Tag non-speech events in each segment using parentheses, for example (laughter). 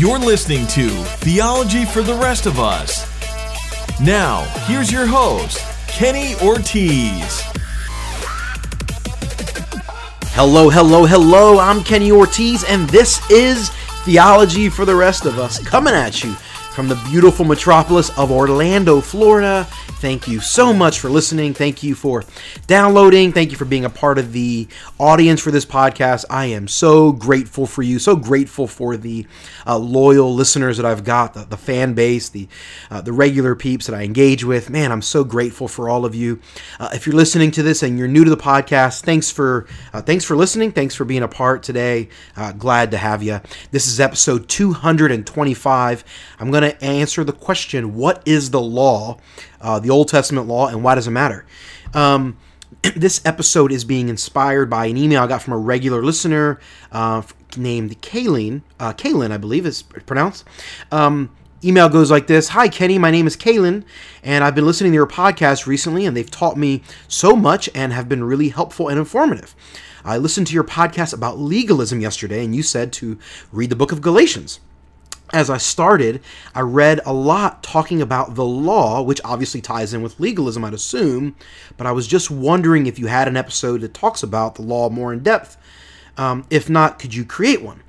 You're listening to Theology for the Rest of Us. Now, here's your host, Kenny Ortiz. Hello, hello, hello. I'm Kenny Ortiz, and this is Theology for the Rest of Us, coming at you from the beautiful metropolis of Orlando, Florida. Thank you so much for listening. Thank you for downloading. Thank you for being a part of the audience for this podcast. I am so grateful for you. So grateful for the uh, loyal listeners that I've got, the, the fan base, the uh, the regular peeps that I engage with. Man, I'm so grateful for all of you. Uh, if you're listening to this and you're new to the podcast, thanks for uh, thanks for listening. Thanks for being a part today. Uh, glad to have you. This is episode 225. I'm going to answer the question: What is the law? Uh, the Old Testament law, and why does it matter? Um, (clears throat) this episode is being inspired by an email I got from a regular listener uh, named Kaylin. Uh, Kaylin, I believe is pronounced. Um, email goes like this Hi, Kenny. My name is Kaylin, and I've been listening to your podcast recently, and they've taught me so much and have been really helpful and informative. I listened to your podcast about legalism yesterday, and you said to read the book of Galatians as I started, I read a lot talking about the law, which obviously ties in with legalism, I'd assume. But I was just wondering if you had an episode that talks about the law more in depth. Um, if not, could you create one?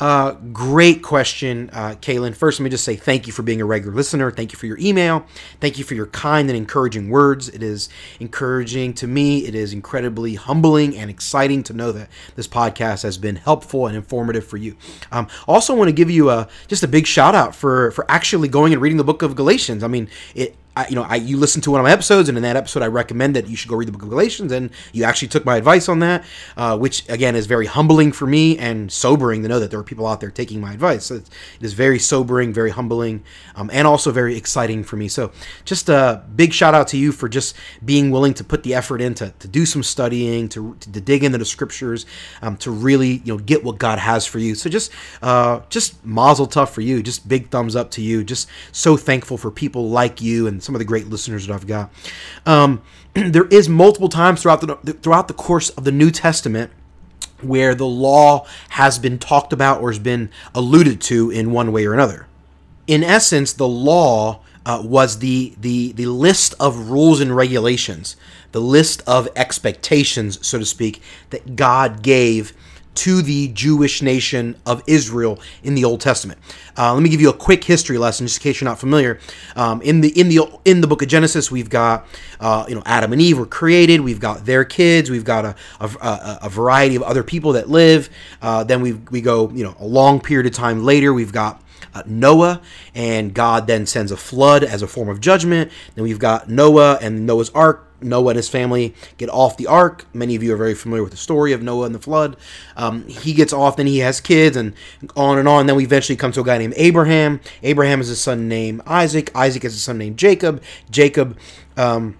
Uh, great question, uh, Kaylin. First, let me just say thank you for being a regular listener. Thank you for your email. Thank you for your kind and encouraging words. It is encouraging to me. It is incredibly humbling and exciting to know that this podcast has been helpful and informative for you. Um, also, want to give you a just a big shout out for for actually going and reading the book of Galatians. I mean, it I, you know, I you listen to one of my episodes, and in that episode, I recommend that you should go read the Book of Galatians, and you actually took my advice on that, uh, which again is very humbling for me and sobering to know that there are people out there taking my advice. So it is very sobering, very humbling, um, and also very exciting for me. So just a big shout out to you for just being willing to put the effort in to, to do some studying, to, to dig into the scriptures, um, to really you know get what God has for you. So just uh, just mazel tov for you. Just big thumbs up to you. Just so thankful for people like you and some of the great listeners that I've got. Um, (clears throat) there is multiple times throughout the throughout the course of the New Testament where the law has been talked about or has been alluded to in one way or another. In essence, the law uh, was the, the the list of rules and regulations, the list of expectations, so to speak, that God gave to the Jewish nation of Israel in the Old Testament. Uh, let me give you a quick history lesson, just in case you're not familiar. Um, in the in the in the Book of Genesis, we've got uh, you know Adam and Eve were created. We've got their kids. We've got a, a, a variety of other people that live. Uh, then we we go you know a long period of time later. We've got uh, Noah, and God then sends a flood as a form of judgment. Then we've got Noah and Noah's Ark Noah and his family get off the ark. Many of you are very familiar with the story of Noah and the flood. Um, he gets off, then he has kids, and on and on. Then we eventually come to a guy named Abraham. Abraham has a son named Isaac. Isaac has a son named Jacob. Jacob. Um,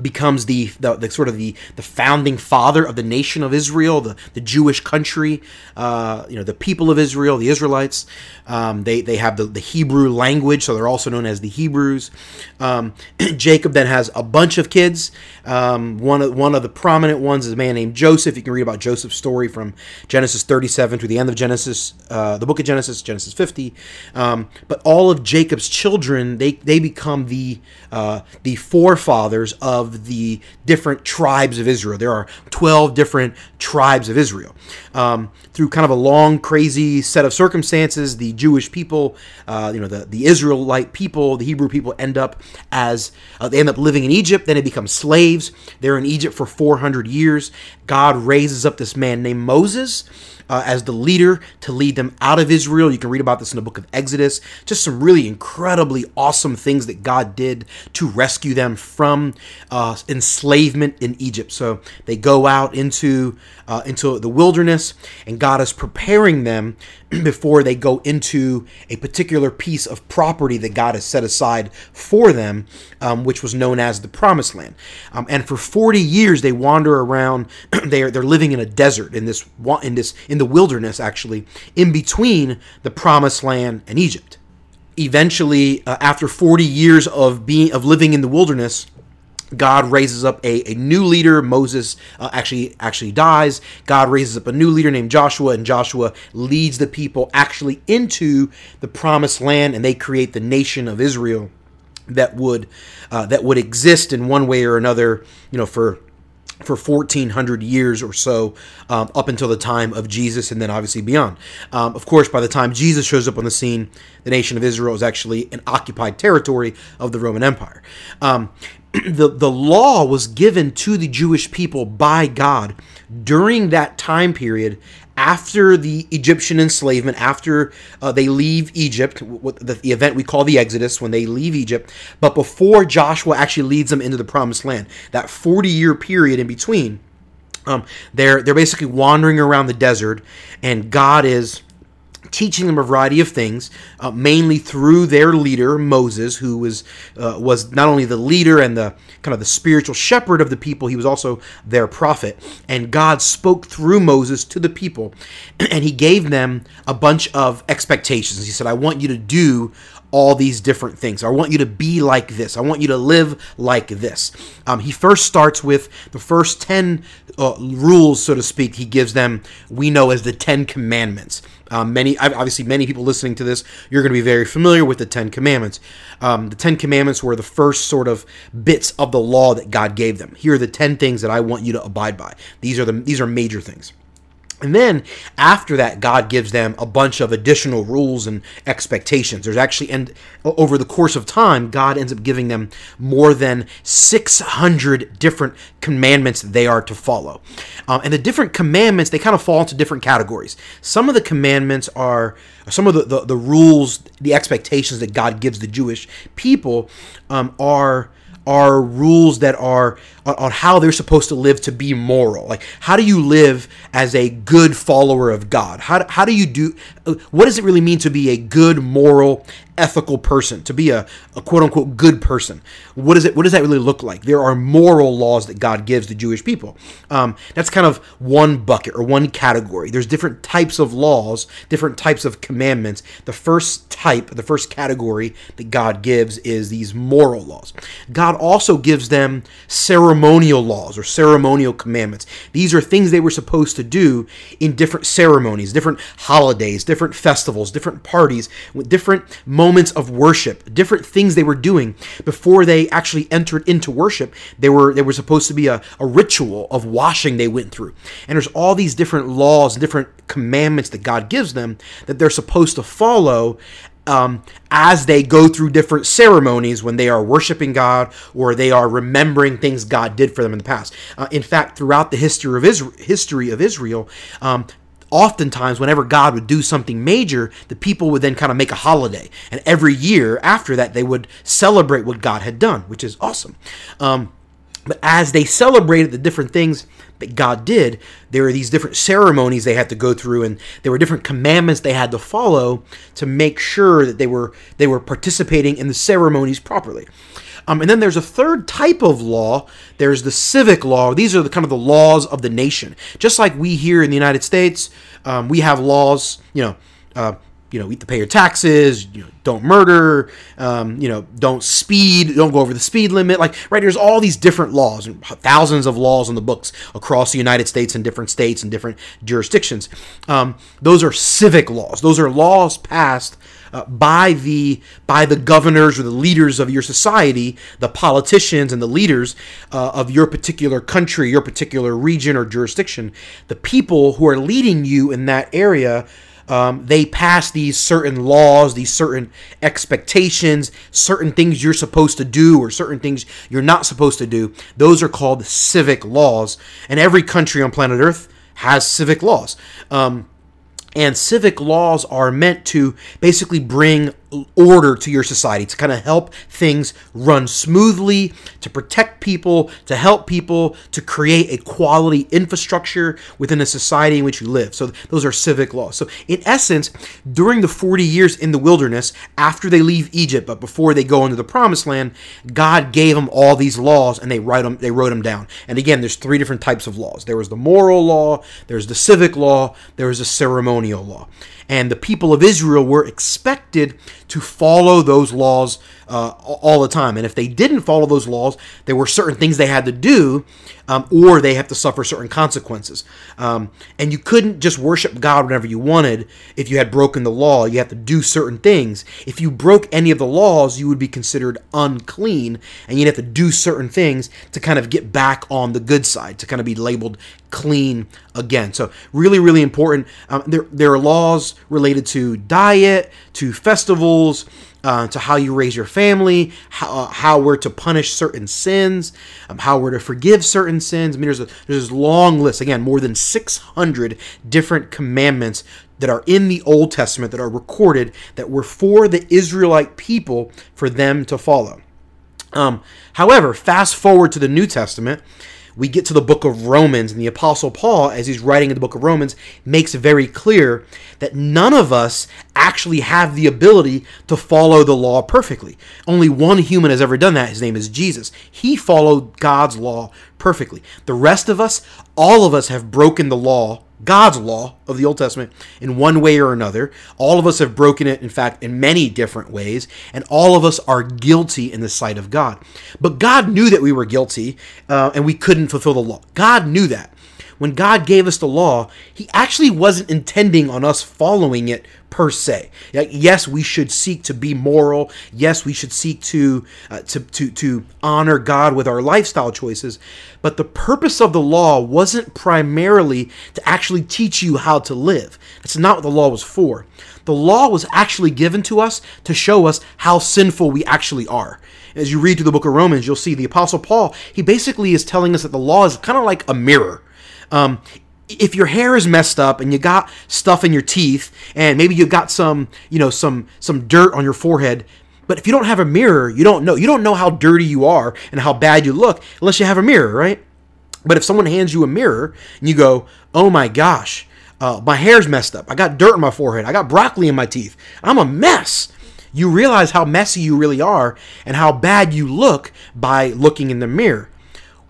becomes the, the, the, sort of the, the founding father of the nation of Israel, the, the Jewish country, uh, you know, the people of Israel, the Israelites. Um, they, they have the, the Hebrew language, so they're also known as the Hebrews. Um, (clears throat) Jacob then has a bunch of kids. Um, one, of, one of the prominent ones is a man named Joseph. You can read about Joseph's story from Genesis 37 to the end of Genesis, uh, the book of Genesis, Genesis 50. Um, but all of Jacob's children, they, they become the, uh, the forefathers of of the different tribes of Israel. There are 12 different tribes of Israel. Um, through kind of a long, crazy set of circumstances, the Jewish people, uh, you know, the, the Israelite people, the Hebrew people end up as, uh, they end up living in Egypt, then they become slaves. They're in Egypt for 400 years. God raises up this man named Moses uh, as the leader to lead them out of Israel. You can read about this in the book of Exodus. Just some really incredibly awesome things that God did to rescue them from uh, enslavement in Egypt. So they go out into uh, into the wilderness, and God is preparing them (clears throat) before they go into a particular piece of property that God has set aside for them, um, which was known as the Promised Land. Um, and for 40 years, they wander around. (clears throat) they are they're living in a desert in this in this in the wilderness, actually, in between the Promised Land and Egypt. Eventually, uh, after 40 years of being of living in the wilderness, God raises up a, a new leader. Moses uh, actually actually dies. God raises up a new leader named Joshua, and Joshua leads the people actually into the promised land, and they create the nation of Israel that would uh, that would exist in one way or another, you know, for for 1400 years or so um, up until the time of jesus and then obviously beyond. Um, of course by the time jesus shows up on the scene the nation of israel is actually an occupied territory of the roman empire. Um, (clears throat) the, the law was given to the jewish people by god during that time period after the Egyptian enslavement, after uh, they leave Egypt, the, the, event we call the Exodus, when they leave Egypt, but before Joshua actually leads them into the Promised Land, that 40 year period in between, um, they're they're basically wandering around the desert, and God is teaching them a variety of things, uh, mainly through their leader Moses, who was uh, was not only the leader and the kind of the spiritual shepherd of the people, he was also their prophet. And God spoke through Moses to the people, (clears throat) and he gave them a bunch of expectations. He said, "I want you to do all these different things. I want you to be like this. I want you to live like this. Um, he first starts with the first 10 uh, rules, so to speak, he gives them, we know as the 10 commandments. Um, many, obviously, many people listening to this, you're going to be very familiar with the Ten Commandments. Um, the Ten Commandments were the first sort of bits of the law that God gave them. Here are the ten things that I want you to abide by. These are the these are major things. And then after that, God gives them a bunch of additional rules and expectations. There's actually, and over the course of time, God ends up giving them more than 600 different commandments they are to follow. Um, and the different commandments, they kind of fall into different categories. Some of the commandments are, some of the, the, the rules, the expectations that God gives the Jewish people um, are are rules that are on, how they're supposed to live to be moral. Like, how do you live as a good follower of God? How, how do you do, uh, what does it really mean to be a good, moral, ethical person, to be a, a quote unquote good person. What does it? What does that really look like? There are moral laws that God gives the Jewish people. Um, that's kind of one bucket or one category. There's different types of laws, different types of commandments. The first type, the first category that God gives is these moral laws. God also gives them ceremonial laws or ceremonial commandments. These are things they were supposed to do in different ceremonies, different holidays, different festivals, different parties, with different moments of worship, different things they were doing before they actually entered into worship. They were they were supposed to be a, a ritual of washing they went through. And there's all these different laws different commandments that God gives them that they're supposed to follow um, as they go through different ceremonies when they are worshiping God or they are remembering things God did for them in the past. Uh, in fact, throughout the history of Israel, history of Israel um, oftentimes whenever God would do something major, the people would then kind of make a holiday. And every year after that, they would celebrate what God had done, which is awesome. Um, but as they celebrated the different things that God did, there were these different ceremonies they had to go through, and there were different commandments they had to follow to make sure that they were they were participating in the ceremonies properly. Um, and then there's a third type of law. There's the civic law. These are the kind of the laws of the nation. Just like we here in the United States, um, we have laws. You know, uh, you know, to pay your taxes. You know, don't murder. Um, you know, don't speed. Don't go over the speed limit. Like right, there's all these different laws and thousands of laws on the books across the United States and different states and different jurisdictions. Um, those are civic laws. Those are laws passed uh, by the by the governors or the leaders of your society, the politicians and the leaders uh, of your particular country, your particular region or jurisdiction, the people who are leading you in that area. Um, they pass these certain laws, these certain expectations, certain things you're supposed to do or certain things you're not supposed to do. Those are called civic laws. And every country on planet Earth has civic laws. Um, and civic laws are meant to basically bring order to your society, to kind of help things run smoothly, to protect people, to help people, to create a quality infrastructure within a society in which you live. So those are civic laws. So in essence, during the 40 years in the wilderness, after they leave Egypt, but before they go into the promised land, God gave them all these laws and they write them, they wrote them down. And again, there's three different types of laws. There was the moral law, there's the civic law, there was the ceremonial law. And the people of Israel were expected to follow those laws uh, all the time. And if they didn't follow those laws, there were certain things they had to do, um, or they have to suffer certain consequences. Um, and you couldn't just worship God whenever you wanted if you had broken the law. You have to do certain things. If you broke any of the laws, you would be considered unclean, and you'd have to do certain things to kind of get back on the good side, to kind of be labeled clean again. So really, really important. Um, there, there are laws related to diet, to festivals, uh, to how you raise your family, how, uh, how we're to punish certain sins, um, how we're to forgive certain sins. I mean, there's a there's this long list. Again, more than 600 different commandments that are in the Old Testament that are recorded that were for the Israelite people for them to follow. Um, however, fast forward to the New Testament, we get to the book of Romans, and the Apostle Paul, as he's writing in the book of Romans, makes very clear that none of us actually have the ability to follow the law perfectly. Only one human has ever done that. His name is Jesus. He followed God's law perfectly. The rest of us, all of us, have broken the law God's law of the Old Testament in one way or another. All of us have broken it, in fact, in many different ways, and all of us are guilty in the sight of God. But God knew that we were guilty uh, and we couldn't fulfill the law. God knew that when God gave us the law, He actually wasn't intending on us following it per se. Yes, we should seek to be moral. Yes, we should seek to uh, to to to honor God with our lifestyle choices. But the purpose of the law wasn't primarily to actually teach you how to live. That's not what the law was for. The law was actually given to us to show us how sinful we actually are. As you read through the book of Romans, you'll see the Apostle Paul, he basically is telling us that the law is kind of like a mirror. Um, if your hair is messed up and you got stuff in your teeth and maybe you got some you know some some dirt on your forehead but if you don't have a mirror you don't know you don't know how dirty you are and how bad you look unless you have a mirror right? But if someone hands you a mirror and you go oh my gosh uh, my hair's messed up. I got dirt on my forehead. I got broccoli in my teeth. I'm a mess. You realize how messy you really are and how bad you look by looking in the mirror.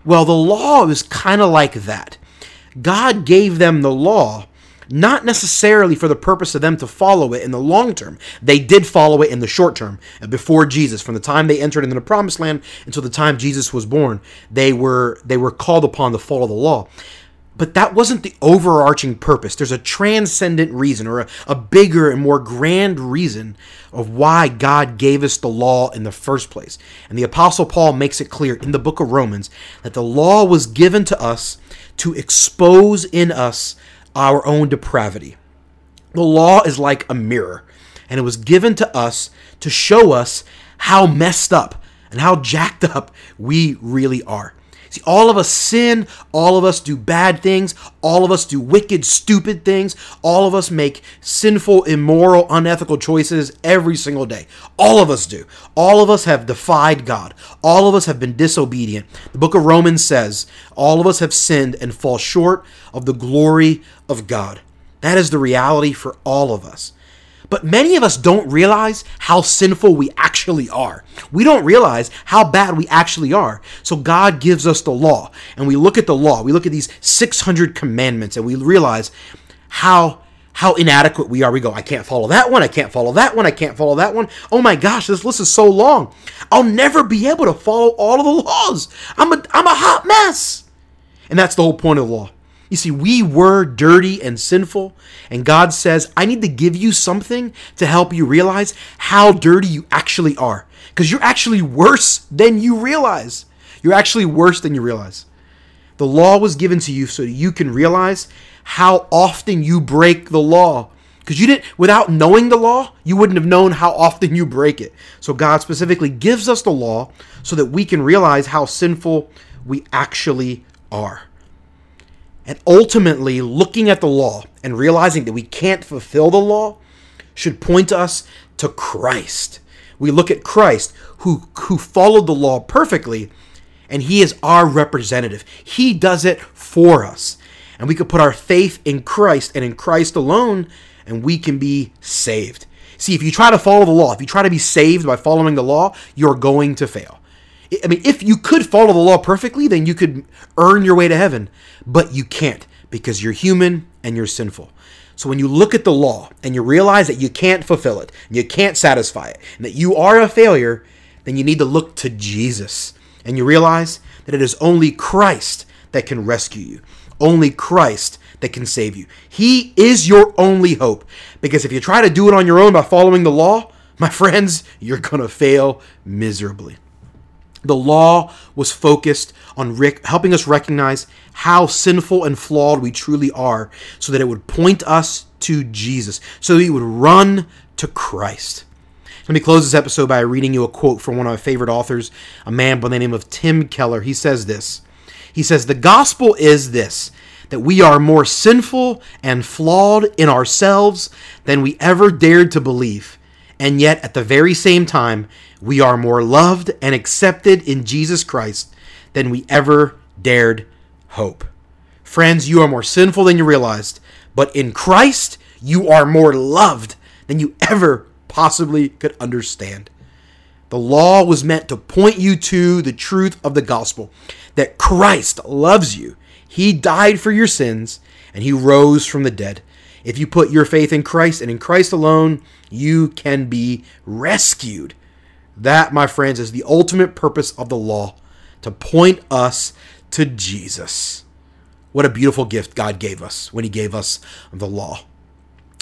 Well the law is kind of like that God gave them the law not necessarily for the purpose of them to follow it in the long term. They did follow it in the short term. Uh, before Jesus, from the time they entered into the promised land until the time Jesus was born, they were they were called upon to follow the law. But that wasn't the overarching purpose. There's a transcendent reason or a, a bigger and more grand reason of why God gave us the law in the first place. And the Apostle Paul makes it clear in the book of Romans that the law was given to us to expose in us our own depravity. The law is like a mirror, and it was given to us to show us how messed up and how jacked up we really are. See, all of us sin, all of us do bad things, all of us do wicked, stupid things, all of us make sinful, immoral, unethical choices every single day. All of us do. All of us have defied God. All of us have been disobedient. The book of Romans says, all of us have sinned and fall short of the glory of God. That is the reality for all of us. But many of us don't realize how sinful we actually are. We don't realize how bad we actually are. So God gives us the law, and we look at the law. We look at these 600 commandments, and we realize how how inadequate we are. We go, I can't follow that one. I can't follow that one. I can't follow that one. Oh my gosh, this list is so long. I'll never be able to follow all of the laws. I'm a I'm a hot mess. And that's the whole point of the law. You see, we were dirty and sinful, and God says, I need to give you something to help you realize how dirty you actually are. Because you're actually worse than you realize. You're actually worse than you realize. The law was given to you so you can realize how often you break the law. Because you didn't, without knowing the law, you wouldn't have known how often you break it. So God specifically gives us the law so that we can realize how sinful we actually are. And ultimately, looking at the law and realizing that we can't fulfill the law should point us to Christ. We look at Christ, who, who followed the law perfectly, and he is our representative. He does it for us. And we could put our faith in Christ and in Christ alone, and we can be saved. See, if you try to follow the law, if you try to be saved by following the law, you're going to fail. I mean, if you could follow the law perfectly, then you could earn your way to heaven, but you can't because you're human and you're sinful. So when you look at the law and you realize that you can't fulfill it, and you can't satisfy it, and that you are a failure, then you need to look to Jesus. And you realize that it is only Christ that can rescue you. Only Christ that can save you. He is your only hope. Because if you try to do it on your own by following the law, my (laughs) friends, you're going to fail miserably. The law was focused on rec- helping us recognize how sinful and flawed we truly are so that it would point us to Jesus, so we would run to Christ. Let me close this episode by reading you a quote from one of my favorite authors, a man by the name of Tim Keller. He says this He says, The gospel is this that we are more sinful and flawed in ourselves than we ever dared to believe. And yet, at the very same time, we are more loved and accepted in Jesus Christ than we ever dared hope. Friends, you are more sinful than you realized, but in Christ, you are more loved than you ever possibly could understand. The law was meant to point you to the truth of the gospel that Christ loves you he died for your sins and he rose from the dead. If you put your faith in Christ and in Christ alone, you can be rescued. That, my friends, is the ultimate purpose of the law to point us to Jesus. What a beautiful gift God gave us when he gave us the law.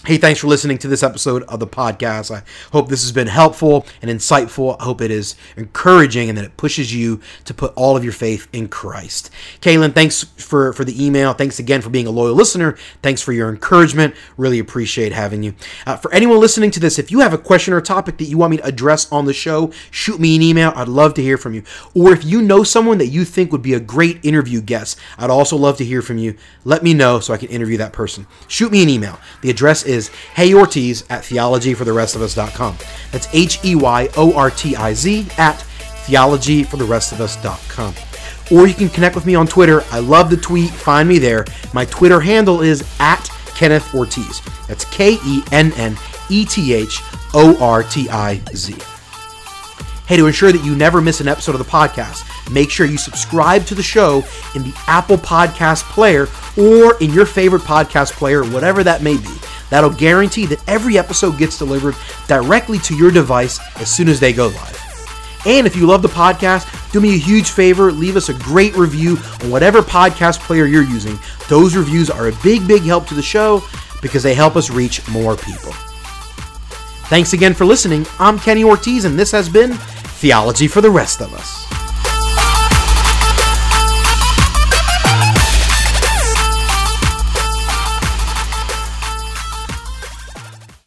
Hey, thanks for listening to this episode of the podcast. I hope this has been helpful and insightful. I hope it is encouraging and that it pushes you to put all of your faith in Christ. Kaylin, thanks for, for the email. Thanks again for being a loyal listener. Thanks for your encouragement. Really appreciate having you. Uh, for anyone listening to this, if you have a question or topic that you want me to address on the show, shoot me an email. I'd love to hear from you. Or if you know someone that you think would be a great interview guest, I'd also love to hear from you. Let me know so I can interview that person. Shoot me an email. The address is Hey Ortiz at theologyfortherestofus.com. That's H E Y O R T I Z at theologyfortherestofus.com. Or you can connect with me on Twitter. I love the tweet. Find me there. My Twitter handle is at Kenneth Ortiz. That's K E N N E T H O R T I Z. Hey, to ensure that you never miss an episode of the podcast, make sure you subscribe to the show in the Apple Podcast Player or in your favorite podcast player, whatever that may be. That'll guarantee that every episode gets delivered directly to your device as soon as they go live. And if you love the podcast, do me a huge favor, leave us a great review on whatever podcast player you're using. Those reviews are a big, big help to the show because they help us reach more people. Thanks again for listening. I'm Kenny Ortiz, and this has been Theology for the Rest of Us.